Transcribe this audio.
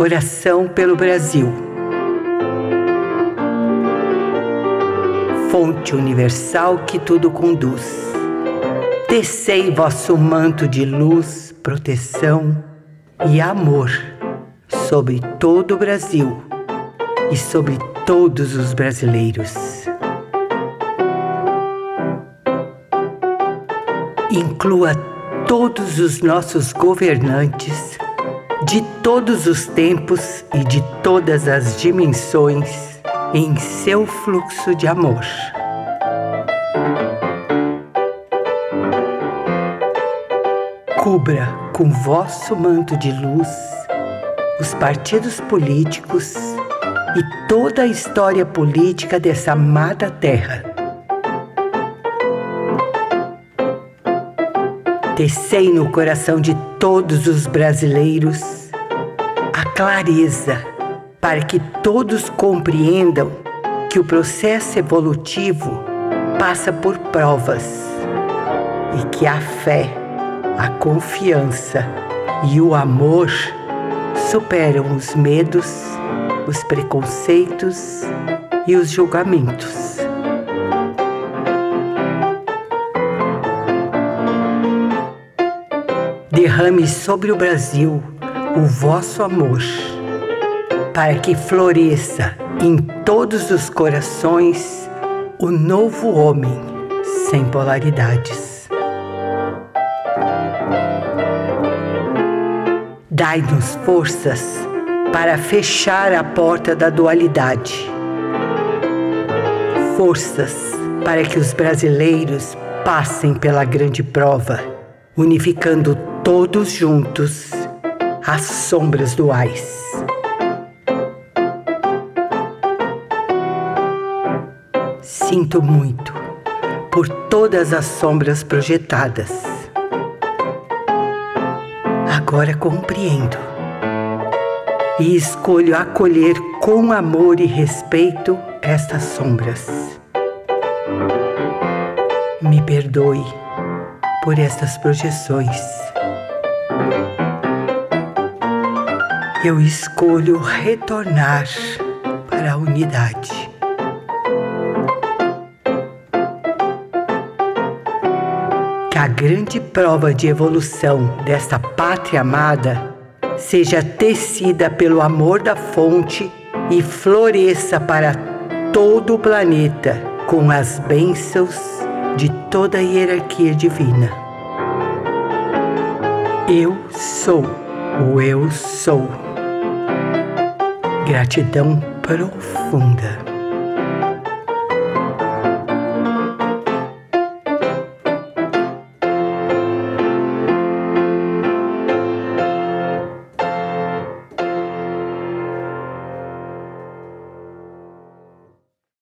Oração pelo Brasil. Fonte universal que tudo conduz. Tecei vosso manto de luz, proteção e amor sobre todo o Brasil e sobre todos os brasileiros. Inclua todos os nossos governantes de todos os tempos e de todas as dimensões em seu fluxo de amor. Cubra com vosso manto de luz os partidos políticos e toda a história política dessa amada terra. Tecei no coração de todos os brasileiros a clareza para que todos compreendam que o processo evolutivo passa por provas e que a fé, a confiança e o amor superam os medos, os preconceitos e os julgamentos. Derrame sobre o Brasil o vosso amor, para que floresça em todos os corações o novo homem sem polaridades. Dai-nos forças para fechar a porta da dualidade. Forças para que os brasileiros passem pela grande prova, unificando todos juntos, as sombras duais. Sinto muito por todas as sombras projetadas. Agora compreendo e escolho acolher com amor e respeito estas sombras. Me perdoe por estas projeções eu escolho retornar para a unidade. Que a grande prova de evolução desta pátria amada seja tecida pelo amor da fonte e floresça para todo o planeta com as bênçãos de toda a hierarquia divina. Eu sou o Eu Sou. Gratidão profunda.